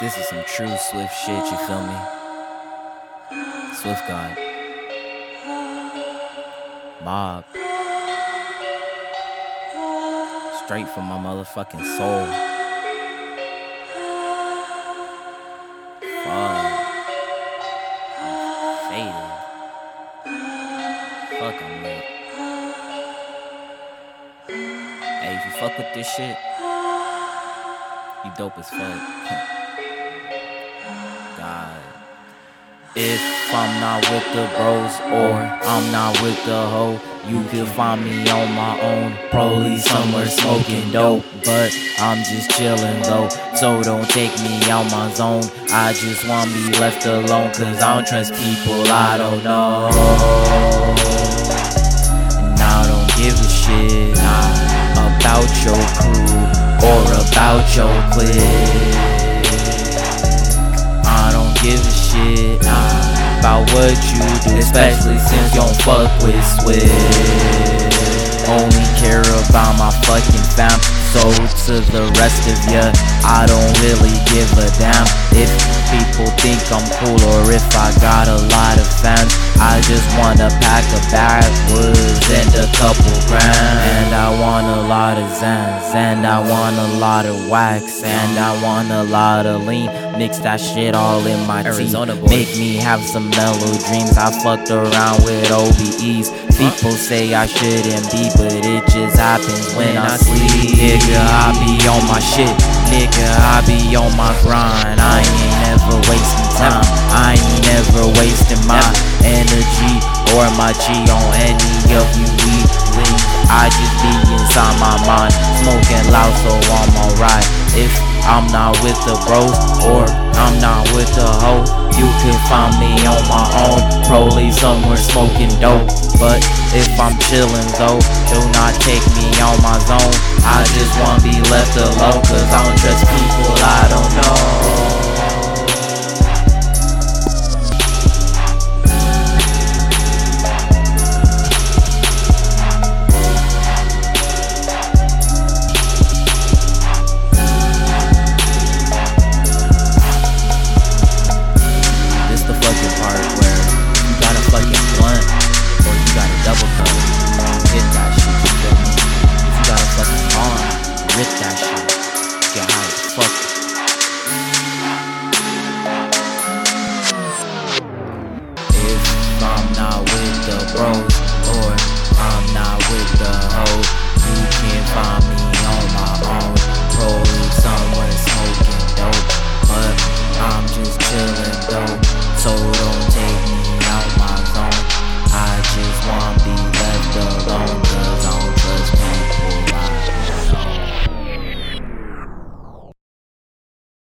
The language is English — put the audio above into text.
This is some true Swift shit, you feel me? Swift God. Mob. Straight from my motherfucking soul. Fuck. Faded. Fuck, I'm. Hey, if you fuck with this shit, you dope as fuck. God. If I'm not with the bros or I'm not with the hoe, you can find me on my own, probably somewhere smoking dope. But I'm just chillin' though, so don't take me out my zone. I just wanna be left alone, cause I don't trust people I don't know. And I don't give a shit about your crew or about your clique shit about what you do, especially since you don't fuck with Swift. Only care about my fucking fam. So to the rest of ya, I don't really give a damn if people think I'm cool or if I got a lot of fans. I just wanna pack a backwoods and a couple grams, and I want a lot of Zans, and I want a lot of wax, and I want a lot of lean. Mix that shit all in my Arizona tea. Make me have some mellow dreams. I fucked around with OBEs. People say I shouldn't be, but it just happens when I sleep. Nigga, I be on my shit. Nigga, I be on my grind. I ain't never wasting time. I ain't never wasting my energy or my G on any of you weaklings. I just be inside my mind, smoking loud, so I'm alright. If I'm not with the bros or I'm not with the hoe. You can find me on my own, probably somewhere smoking dope. But if I'm chillin' though, do not take me on my zone. I just wanna be left alone, cause I don't trust people I don't know. the bros, or I'm not with the hoes. You can find me on my own, probably somewhere smoking dope, but I'm just chilling though. So